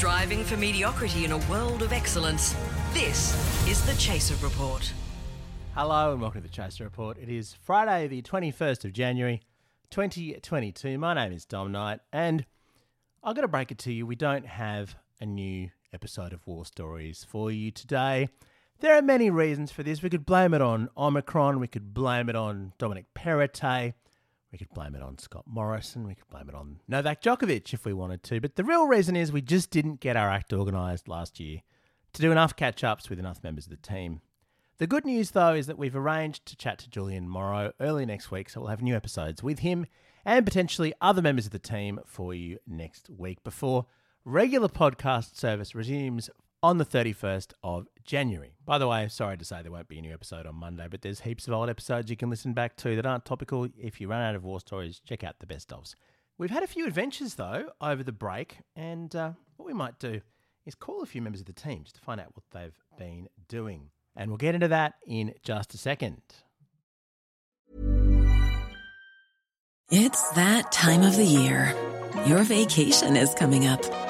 Striving for mediocrity in a world of excellence. This is the Chaser Report. Hello and welcome to the Chaser Report. It is Friday, the 21st of January, 2022. My name is Dom Knight, and I've got to break it to you. We don't have a new episode of War Stories for you today. There are many reasons for this. We could blame it on Omicron, we could blame it on Dominic Perrottet, we could blame it on Scott Morrison, we could blame it on Novak Djokovic if we wanted to. But the real reason is we just didn't get our act organised last year to do enough catch ups with enough members of the team. The good news, though, is that we've arranged to chat to Julian Morrow early next week, so we'll have new episodes with him and potentially other members of the team for you next week before regular podcast service resumes on the 31st of January. By the way, sorry to say there won't be a new episode on Monday, but there's heaps of old episodes you can listen back to that aren't topical. If you run out of war stories, check out the best ofs. We've had a few adventures, though, over the break, and uh, what we might do is call a few members of the team just to find out what they've been doing. And we'll get into that in just a second. It's that time of the year. Your vacation is coming up.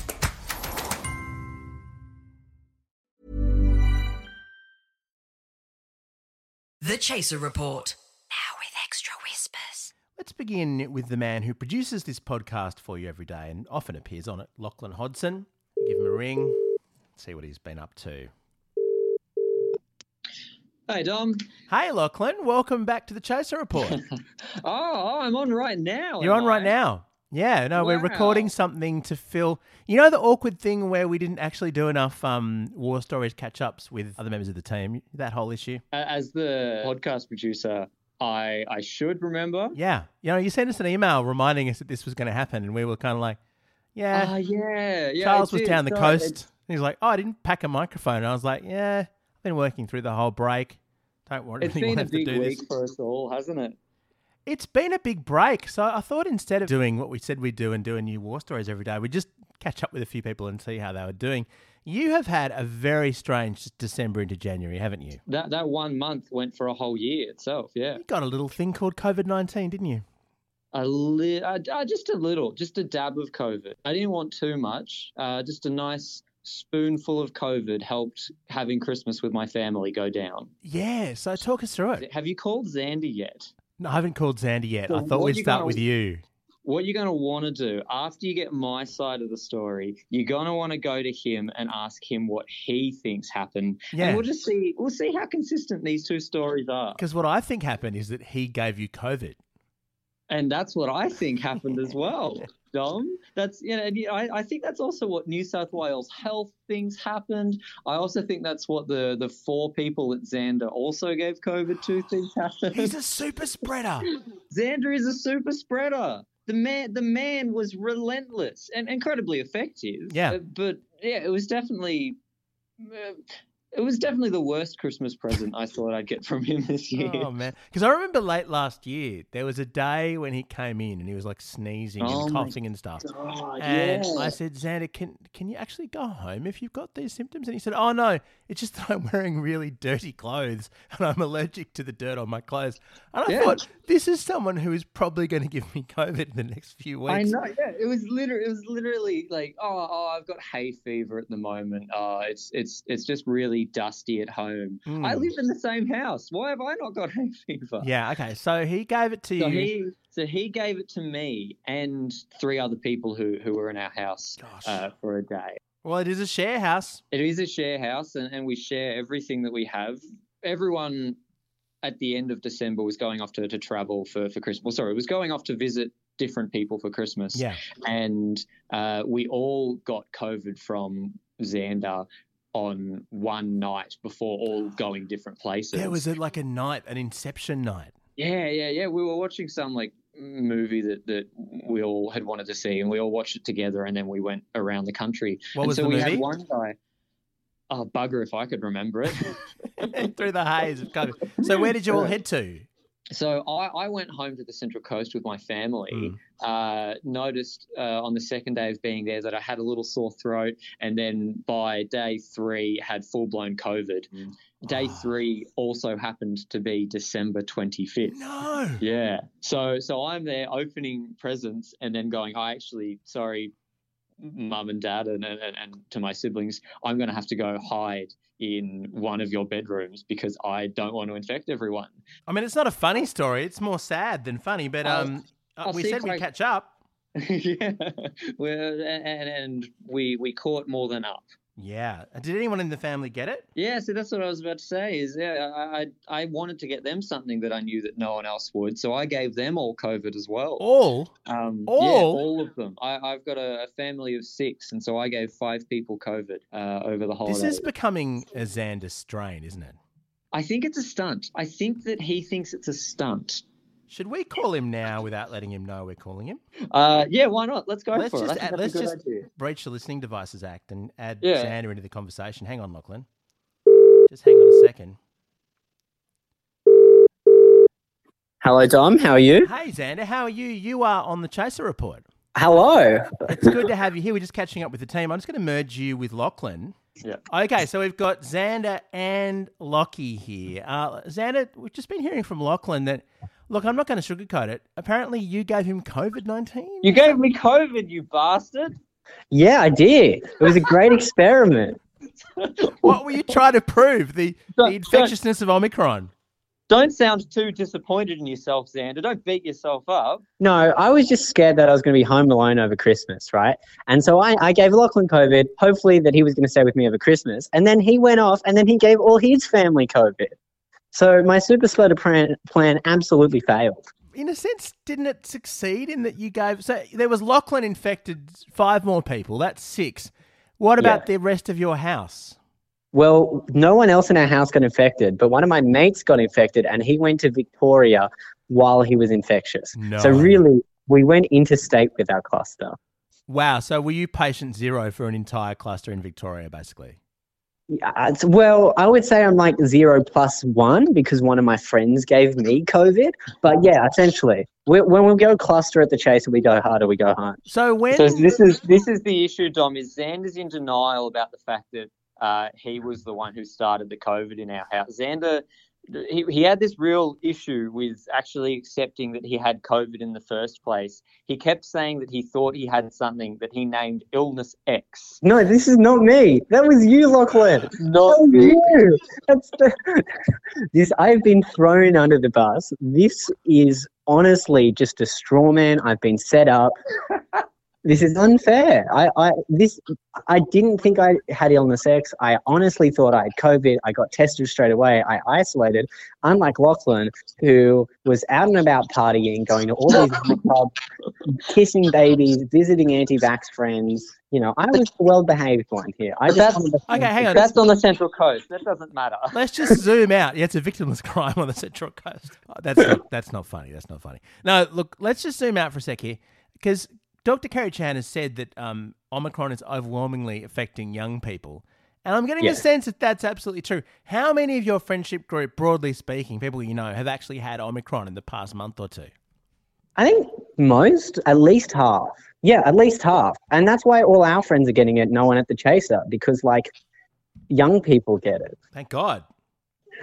Chaser Report. Now with extra whispers. Let's begin with the man who produces this podcast for you every day and often appears on it, Lachlan Hodson. Give him a ring, see what he's been up to. Hey, Dom. Hey, Lachlan, welcome back to the Chaser Report. Oh, I'm on right now. You're am on right now. Yeah, no, we're recording something to fill. You know the awkward thing where we didn't actually do enough um, war stories catch ups with other members of the team. That whole issue. As the podcast producer, I I should remember. Yeah, you know, you sent us an email reminding us that this was going to happen, and we were kind of like, "Yeah." Ah, yeah, yeah. Charles was down the Sorry, coast. it's- He's like, "Oh, I didn't pack a microphone." And I was like, "Yeah, I've been working through the whole break. Don't worry, It's really been a big week this." for us all, hasn't it? It's been a big break, so I thought instead of doing what we said we'd do and doing new war stories every day, we'd just catch up with a few people and see how they were doing. You have had a very strange December into January, haven't you? That that one month went for a whole year itself. Yeah, You got a little thing called COVID nineteen, didn't you? a li- uh, uh, just a little, just a dab of COVID. I didn't want too much. Uh, just a nice spoonful of COVID helped having Christmas with my family go down. Yeah. So talk us through it. Have you called Xander yet? No, I haven't called Xander yet. So I thought we'd start gonna- with you. what you're going to want to do after you get my side of the story, you're going to want to go to him and ask him what he thinks happened. Yeah. And we'll just see, we'll see how consistent these two stories are. Because what I think happened is that he gave you COVID. And that's what I think happened as well. Dom, that's you know, and, you know, I, I think that's also what New South Wales Health things happened. I also think that's what the the four people at Xander also gave COVID to thinks happened. He's a super spreader. Xander is a super spreader. The man, the man was relentless and incredibly effective. Yeah. Uh, but yeah, it was definitely, uh, it was definitely the worst Christmas present I thought I'd get from him this year. Oh man, because I remember late last year there was a day when he came in and he was like sneezing Oh, and my coughing and stuff. God, And yeah. I said, Xander, can can you actually go home if you've got these symptoms? And he said, Oh no, it's just that I'm wearing really dirty clothes and I'm allergic to the dirt on my clothes. And I Yeah. thought this is someone who is probably going to give me COVID in the next few weeks. I know, yeah. It was literally, it was literally like, oh, oh, I've got hay fever at the moment. Oh, it's, it's, it's just really dusty at home. I Mm. live in the same house. Why have I not got hay fever? Yeah. Okay. So he gave it to So you. he, so he gave it to me and three other people who, who were in our house uh, for a day. Well, it is a share house. It is a share house, and, and we share everything that we have. Everyone at the end of December was going off to, to travel for, for Christmas. Well, sorry, was going off to visit different people for Christmas. Yeah. And uh, we all got COVID from Xander on one night before all going different places. There was a, like a night, an Inception night. Yeah, yeah, yeah. We were watching some like movie that, that we all had wanted to see, and we all watched it together, and then we went around the country. What and was so the we movie? had one guy. Oh, bugger if I could remember it. Through the haze of COVID. So where did you all head to? So I, I went home to the Central Coast with my family. Mm. Uh, noticed uh, on the second day of being there that I had a little sore throat, and then by day three had full blown COVID. Day Oh. three also happened to be December twenty fifth. No. Yeah. So so I'm there opening presents and then going, I actually sorry, mum and dad and, and, and to my siblings, I'm gonna have to go hide in one of your bedrooms because I don't want to infect everyone. I mean, it's not a funny story. It's more sad than funny. But um, uh, we said we'd I- catch up. yeah. Well, and, and we we caught more than up. Yeah. Did anyone in the family get it? Yeah, so that's what I was about to say. Is yeah, I, I I wanted to get them something that I knew that no one else would, so I gave them all COVID as well. All. Um, All? Yeah, all of them. I, I've got a, a family of six, and so I gave five people COVID uh, over the holidays. This is becoming a Xander strain, isn't it? I think it's a stunt. I think that he thinks it's a stunt. Should we call him now without letting him know we're calling him? Uh, yeah, why not? Let's go Let's for just it. Add- let's just- idea. Breach the Listening Devices Act and add Yeah. Xander into the conversation. Hang on, Lachlan. Just hang on a second. Hello, Dom. How are you? Hey, Xander, how are you? You are on the Chaser Report. Hello. It's good to have you here. We're just catching up with the team. I'm just going to merge you with Lachlan. Yeah. Okay, so we've got Xander and Lockie here. Uh, Xander, we've just been hearing from Lachlan that, look, I'm not going to sugarcoat it. Apparently, you gave him COVID 19. You gave me COVID, you bastard. Yeah, I did. It was a great experiment. What were you trying to prove? The, the Don't- infectiousness of Omicron. Don't sound too disappointed in yourself, Xander. Don't beat yourself up. No, I was just scared that I was going to be home alone over Christmas, right? And so I, I gave Lachlan COVID, hopefully that he was going to stay with me over Christmas. And then he went off and then he gave all his family COVID. So my super spreader plan, plan absolutely failed. In a sense, didn't it succeed in that you gave. So there was Lachlan infected five more people. That's six. What about the rest of your house? Well, no one else in our house got infected, but one of my mates got infected and he went to Victoria while he was infectious. No. So really, we went interstate with our cluster. Wow. So were you patient zero for an entire cluster in Victoria, basically? Yeah, well, I would say I'm like zero plus one because one of my friends gave me COVID. But yeah, essentially, we, when we go cluster at the chaser, we go harder, we go hard. So when So this is this is the issue, Dom. Is Xander's in denial about the fact that uh, he was the one who started the COVID in our house. Xander, he, he had this real issue with actually accepting that he had COVID in the first place. He kept saying that he thought he had something that he named illness X. No, this is not me. That was you, Lachlan. Not That was you. That's the... this. I've been thrown under the bus. This is honestly just a straw man. I've been set up. This is unfair. I, I this I didn't think I had illness X. I honestly thought I had COVID. I got tested straight away. I isolated. Unlike Lachlan, who was out and about partying, going to all these clubs, kissing babies, visiting anti-vax friends. You know, I was the well-behaved one here. I just that's- Okay, hang on. That's on the Central Coast. That doesn't matter. Let's just zoom out. Yeah, it's a victimless crime on the Central Coast. Oh, that's not, that's not funny. That's not funny. No, look, let's just zoom out for a sec here because Dr. Kerry Chant has said that um, Omicron is overwhelmingly affecting young people. And I'm getting a sense that that's absolutely true. How many of your friendship group, broadly speaking, people you know, have actually had Omicron in the past month or two? I think most, at least half. Yeah, at least half. And that's why all our friends are getting it, no one at the chaser, because like young people get it. Thank God.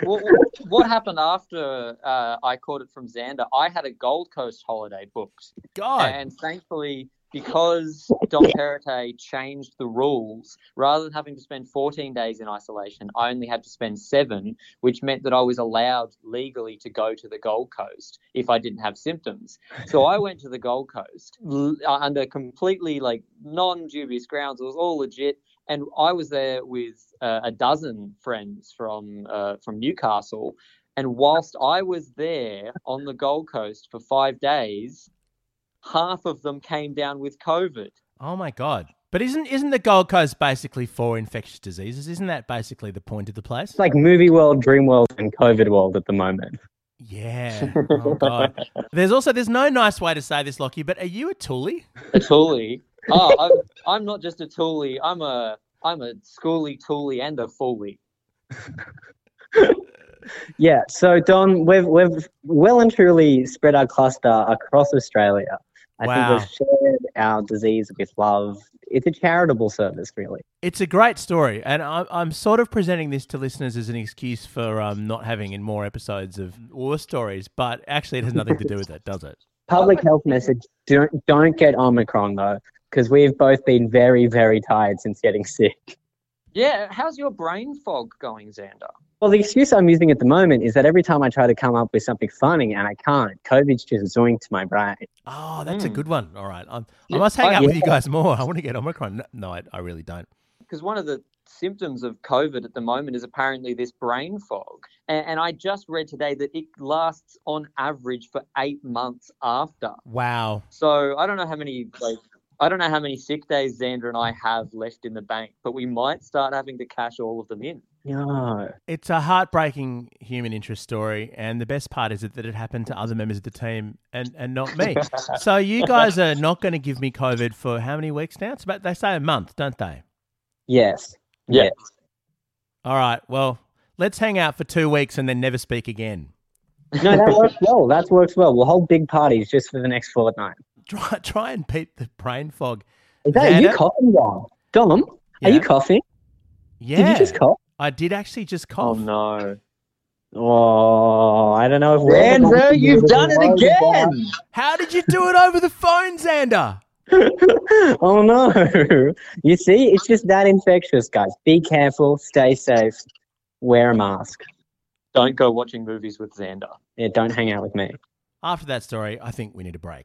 What, what happened after uh, I caught it from Xander? I had a Gold Coast holiday booked. God. And thankfully, because Dom Perrottet changed the rules, rather than having to spend 14 days in isolation, I only had to spend seven, which meant that I was allowed legally to go to the Gold Coast if I didn't have symptoms. So I went to the Gold Coast l- uh, under completely like non-dubious grounds. It was all legit, and I was there with uh, a dozen friends from uh, from Newcastle. And whilst I was there on the Gold Coast for five days, half of them came down with COVID. oh my God. But isn't isn't the Gold Coast basically for infectious diseases? Isn't that basically the point of the place? It's like movie world, dream world, and COVID world at the moment. Yeah. Oh God. There's also there's no nice way to say this, Lockie. But are you a toolie? A toolie. Oh, I'm, I'm not just a toolie. I'm a I'm a schooly toolie and a foolie. Yeah, so Dom, we've we've well and truly spread our cluster across Australia. I Wow. think we've shared our disease with love. It's a charitable service, really. It's a great story, and I'm, I'm sort of presenting this to listeners as an excuse for um, not having in more episodes of war stories, but actually it has nothing to do with it, does it? Public health message: don't don't get Omicron though, because we've both been very very tired since getting sick. Yeah, how's your brain fog going, Xander? Well, the excuse I'm using at the moment is that every time I try to come up with something funny and I can't, COVID's just zoinked my brain. Oh, that's a Mm. good one. All right. I'm, I must hang I- out with you guys more. I want to get Omicron. No, I, I really don't. Because one of the symptoms of COVID at the moment is apparently this brain fog. And, and I just read today that it lasts on average for eight months after. Wow. So I don't know how many like I don't know how many sick days Xander and I have left in the bank, but we might start having to cash all of them in. No. It's a heartbreaking human interest story, and the best part is that it happened to other members of the team and, and not me. so you guys are not going to give me COVID for how many weeks now? It's about they say a month, don't they? Yes. Yeah. Yes. All right. Well, let's hang out for two weeks and then never speak again. No, that works well. That works well. We'll hold big parties just for the next fortnight. Try try and beat the brain fog. Is that are you coughing, Dom? Dom, Yeah. are you coughing? Yeah. Did you just cough? I did actually just oh, cough. Oh no. Oh, I don't know if we're Xander, you've done it again. How did you do it over the phone, Xander? oh no! You see, it's just that infectious, guys. Be careful, stay safe, wear a mask. Don't go watching movies with Xander. Yeah, don't hang out with me. After that story, I think we need a break.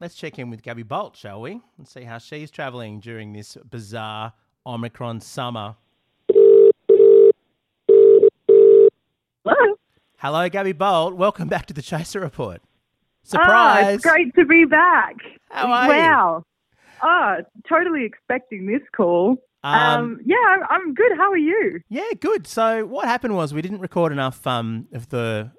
let's check in with Gabby Bolt, shall we? And see how she's traveling during this bizarre Omicron summer. Hello. Hello, Gabby Bolt. Welcome back to the Chaser Report. Oh, Surprise! it's great to be back. How are you? wow. Oh, totally expecting this call. Um, yeah, I'm, I'm good. How are you? Yeah, good. So what happened was we didn't record enough um, of the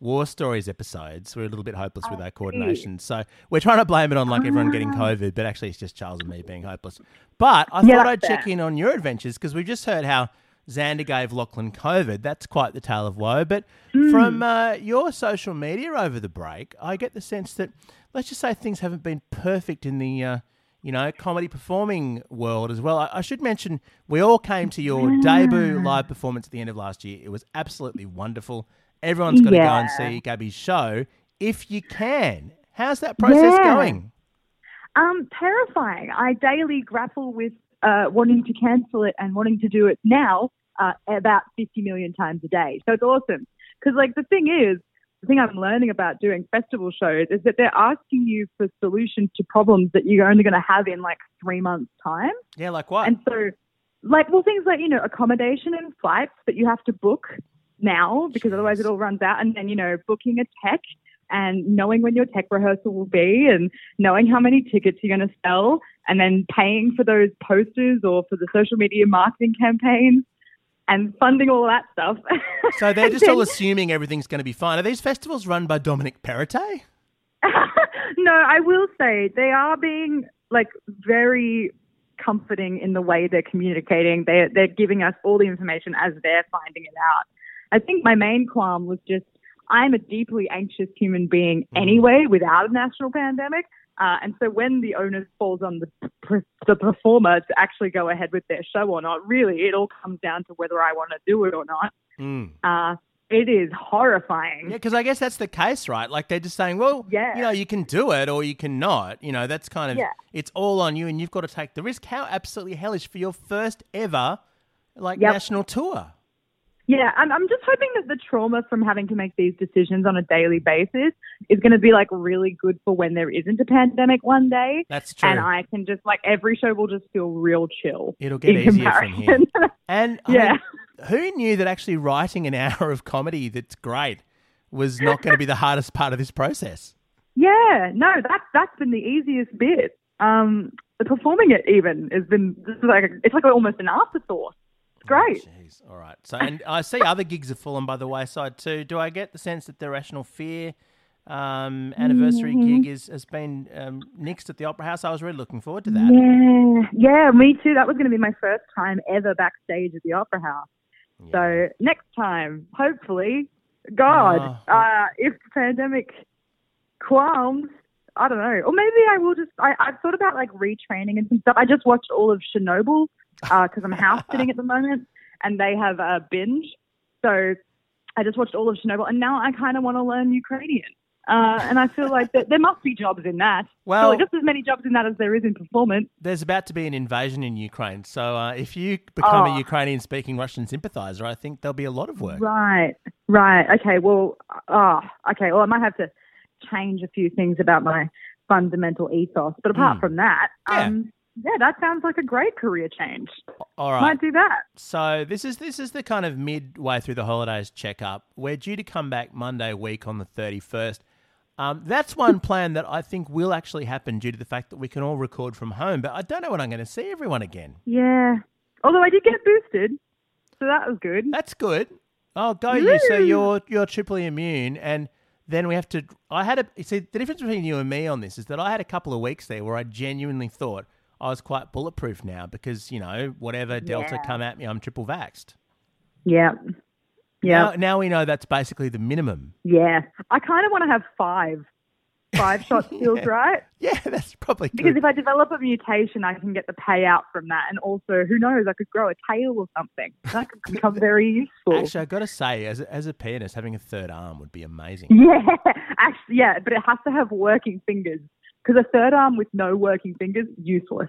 War Stories episodes. We're a little bit hopeless with our coordination. So we're trying to blame it on like everyone getting COVID, but actually it's just Charles and me being hopeless. But I Yeah, thought I'd check in on your adventures because we've just heard how Xander gave Lachlan COVID. That's quite the tale of woe. But Hmm. from uh, your social media over the break, I get the sense that let's just say things haven't been perfect in the uh, you know comedy performing world as well. I, I should mention we all came to your debut live performance at the end of last year. It was absolutely wonderful. Everyone's got to go and see Gabby's show if you can. How's that process Yeah. going? Um, terrifying. I daily grapple with uh, wanting to cancel it and wanting to do it now uh, about 50 million times a day. So it's awesome. Because, like, the thing is, the thing I'm learning about doing festival shows is that they're asking you for solutions to problems that you're only going to have in like three months' time. Yeah, like what? And so, like, well, things like, you know, accommodation and flights that you have to book now because otherwise it all runs out. And then, you know, booking a tech and knowing when your tech rehearsal will be and knowing how many tickets you're going to sell and then paying for those posters or for the social media marketing campaigns and funding all that stuff. so they're just all assuming everything's going to be fine. Are these festivals run by Dominic Perrottet? no, I will say they are being like very comforting in the way they're communicating. They're they're giving us all the information as they're finding it out. I think my main qualm was just I'm a deeply anxious human being anyway without a national pandemic. Uh, and so when the onus falls on the, the performer to actually go ahead with their show or not, really, it all comes down to whether I want to do it or not. Mm. Uh, it is horrifying. Yeah, because I guess that's the case, right? Like they're just saying, well, Yeah. you know, you can do it or you can not. You know, that's kind of Yeah. it's all on you, and you've got to take the risk. How absolutely hellish for your first ever like Yep. national tour. Yeah, I'm, I'm just hoping that the trauma from having to make these decisions on a daily basis is going to be like really good for when there isn't a pandemic one day. That's true. And I can just like every show will just feel real chill. It'll get easier from here. And I Yeah. mean, who knew that actually writing an hour of comedy that's great was not going to be the hardest part of this process? yeah, no, that's that's been the easiest bit. Um, the performing it even has been like it's like almost an afterthought. It's great. Oh. All right. So, and I see other gigs have fallen by the wayside too. Do I get the sense that the Rational Fear um, anniversary Mm-hmm. gig is, has been um, nixed at the Opera House? I was really looking forward to that. Yeah, yeah, me too. That was going to be my first time ever backstage at the Opera House. So next time, hopefully, God, Oh. uh, if the pandemic qualms, I don't know, or maybe I will just. I, I've thought about like retraining and some stuff. I just watched all of Chernobyl because I'm house sitting at the moment, and they have a binge. So I just watched all of Chernobyl, and now I kind of want to learn Ukrainian. Uh, and I feel like that there must be jobs in that. Well- just as many jobs in that as there is in performance. There's about to be an invasion in Ukraine. So, uh, if you become Oh. a Ukrainian speaking Russian sympathizer, I think there'll be a lot of work. Right, right. Okay, well, oh, okay. Well, I might have to change a few things about my fundamental ethos. But apart Hmm. from that, Yeah. um, yeah, that sounds like a great career change. All right. Might do that. So this is this is the kind of midway through the holidays checkup. We're due to come back Monday week on the thirty first. Um, that's one plan that I think will actually happen due to the fact that we can all record from home. But I don't know when I'm going to see everyone again. Yeah. Although I did get boosted, so that was good. That's good. Oh, go you! So you're you're triply immune, and then we have to. I had a. you See, the difference between you and me on this is that I had a couple of weeks there where I genuinely thought I was quite bulletproof now because you know whatever Delta Yeah. come at me, I'm triple vaxxed. Yeah. Yeah. Now, now we know that's basically the minimum. Yeah. I kind of want to have five. Five shots feels right. Yeah, that's probably good. Because if I develop a mutation, I can get the payout from that. And also, who knows, I could grow a tail or something. That could become very useful. Actually, I got to say, as a, as a pianist, having a third arm would be amazing. Yeah, actually, yeah, but it has to have working fingers because a third arm with no working fingers useless.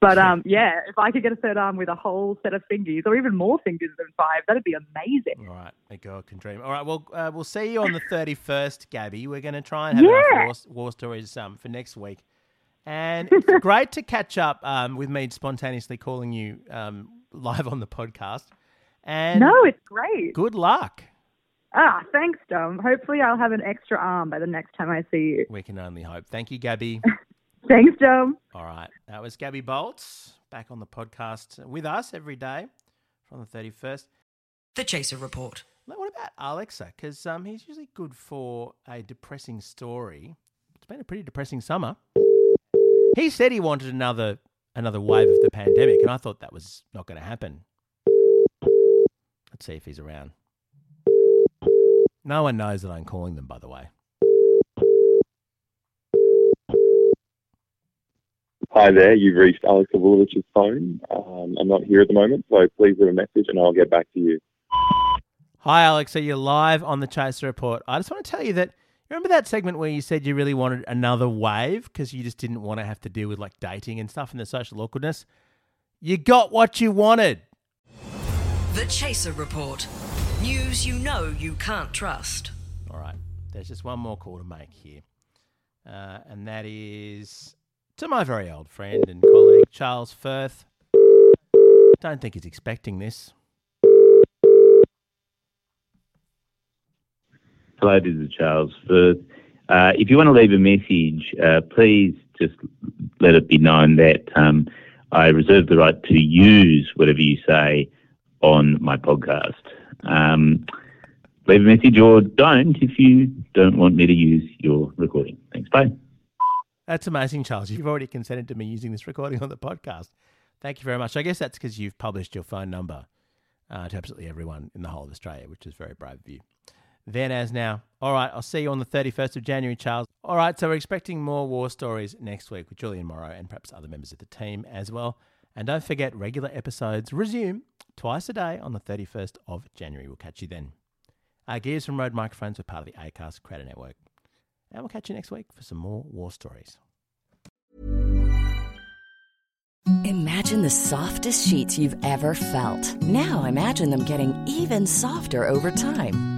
But um, yeah, if I could get a third arm with a whole set of fingers, or even more fingers than five, that'd be amazing. All right, a girl can dream. All right, well, uh, we'll see you on the thirty first, Gabby. We're going to try and have enough Yeah. war, war stories um, for next week, and it's great to catch up um, with me spontaneously calling you um, live on the podcast. And no, it's great. good luck. Ah, thanks, Dom. Hopefully, I'll have an extra arm by the next time I see you. We can only hope. Thank you, Gabby. Thanks, Dom. All right. That was Gabby Bolt's back on the podcast with us every day from the 31st. The Chaser Report. Now, What about Alexa? Because um, he's usually good for a depressing story. It's been a pretty depressing summer. He said he wanted another another wave of the pandemic, and I thought that was not going to happen. Let's see if he's around. No one knows that I'm calling them, by the way. Hi there, you've reached Alex Kavulovich's phone. Um, I'm not here at the moment, so please leave a message and I'll get back to you. Hi, Alex. So you're live on the Chaser Report. I just want to tell you that remember that segment where you said you really wanted another wave because you just didn't want to have to deal with like dating and stuff and the social awkwardness. You got what you wanted. The Chaser Report. News you know you can't trust. All right. There's just one more call to make here, uh, and that is to my very old friend and colleague Charles Firth. Don't think he's expecting this. Hello, this is Charles Firth. Uh, if you want to leave a message, uh, please just let it be known that um, I reserve the right to use whatever you say on my podcast. Um, leave a message or don't if you don't want me to use your recording. Thanks. Bye. That's amazing, Charles. You've already consented to me using this recording on the podcast. Thank you very much. I guess that's because you've published your phone number uh, to absolutely everyone in the whole of Australia, which is very brave of you. Then as now. All right, I'll see you on the 31st of January, Charles. All right, so we're expecting more war stories next week with Julian Morrow and perhaps other members of the team as well. And don't forget, regular episodes resume twice a day on the 31st of January. We'll catch you then. Our Gears from Rode Microphones are part of the ACAST Creator Network. And we'll catch you next week for some more war stories. Imagine the softest sheets you've ever felt. Now imagine them getting even softer over time.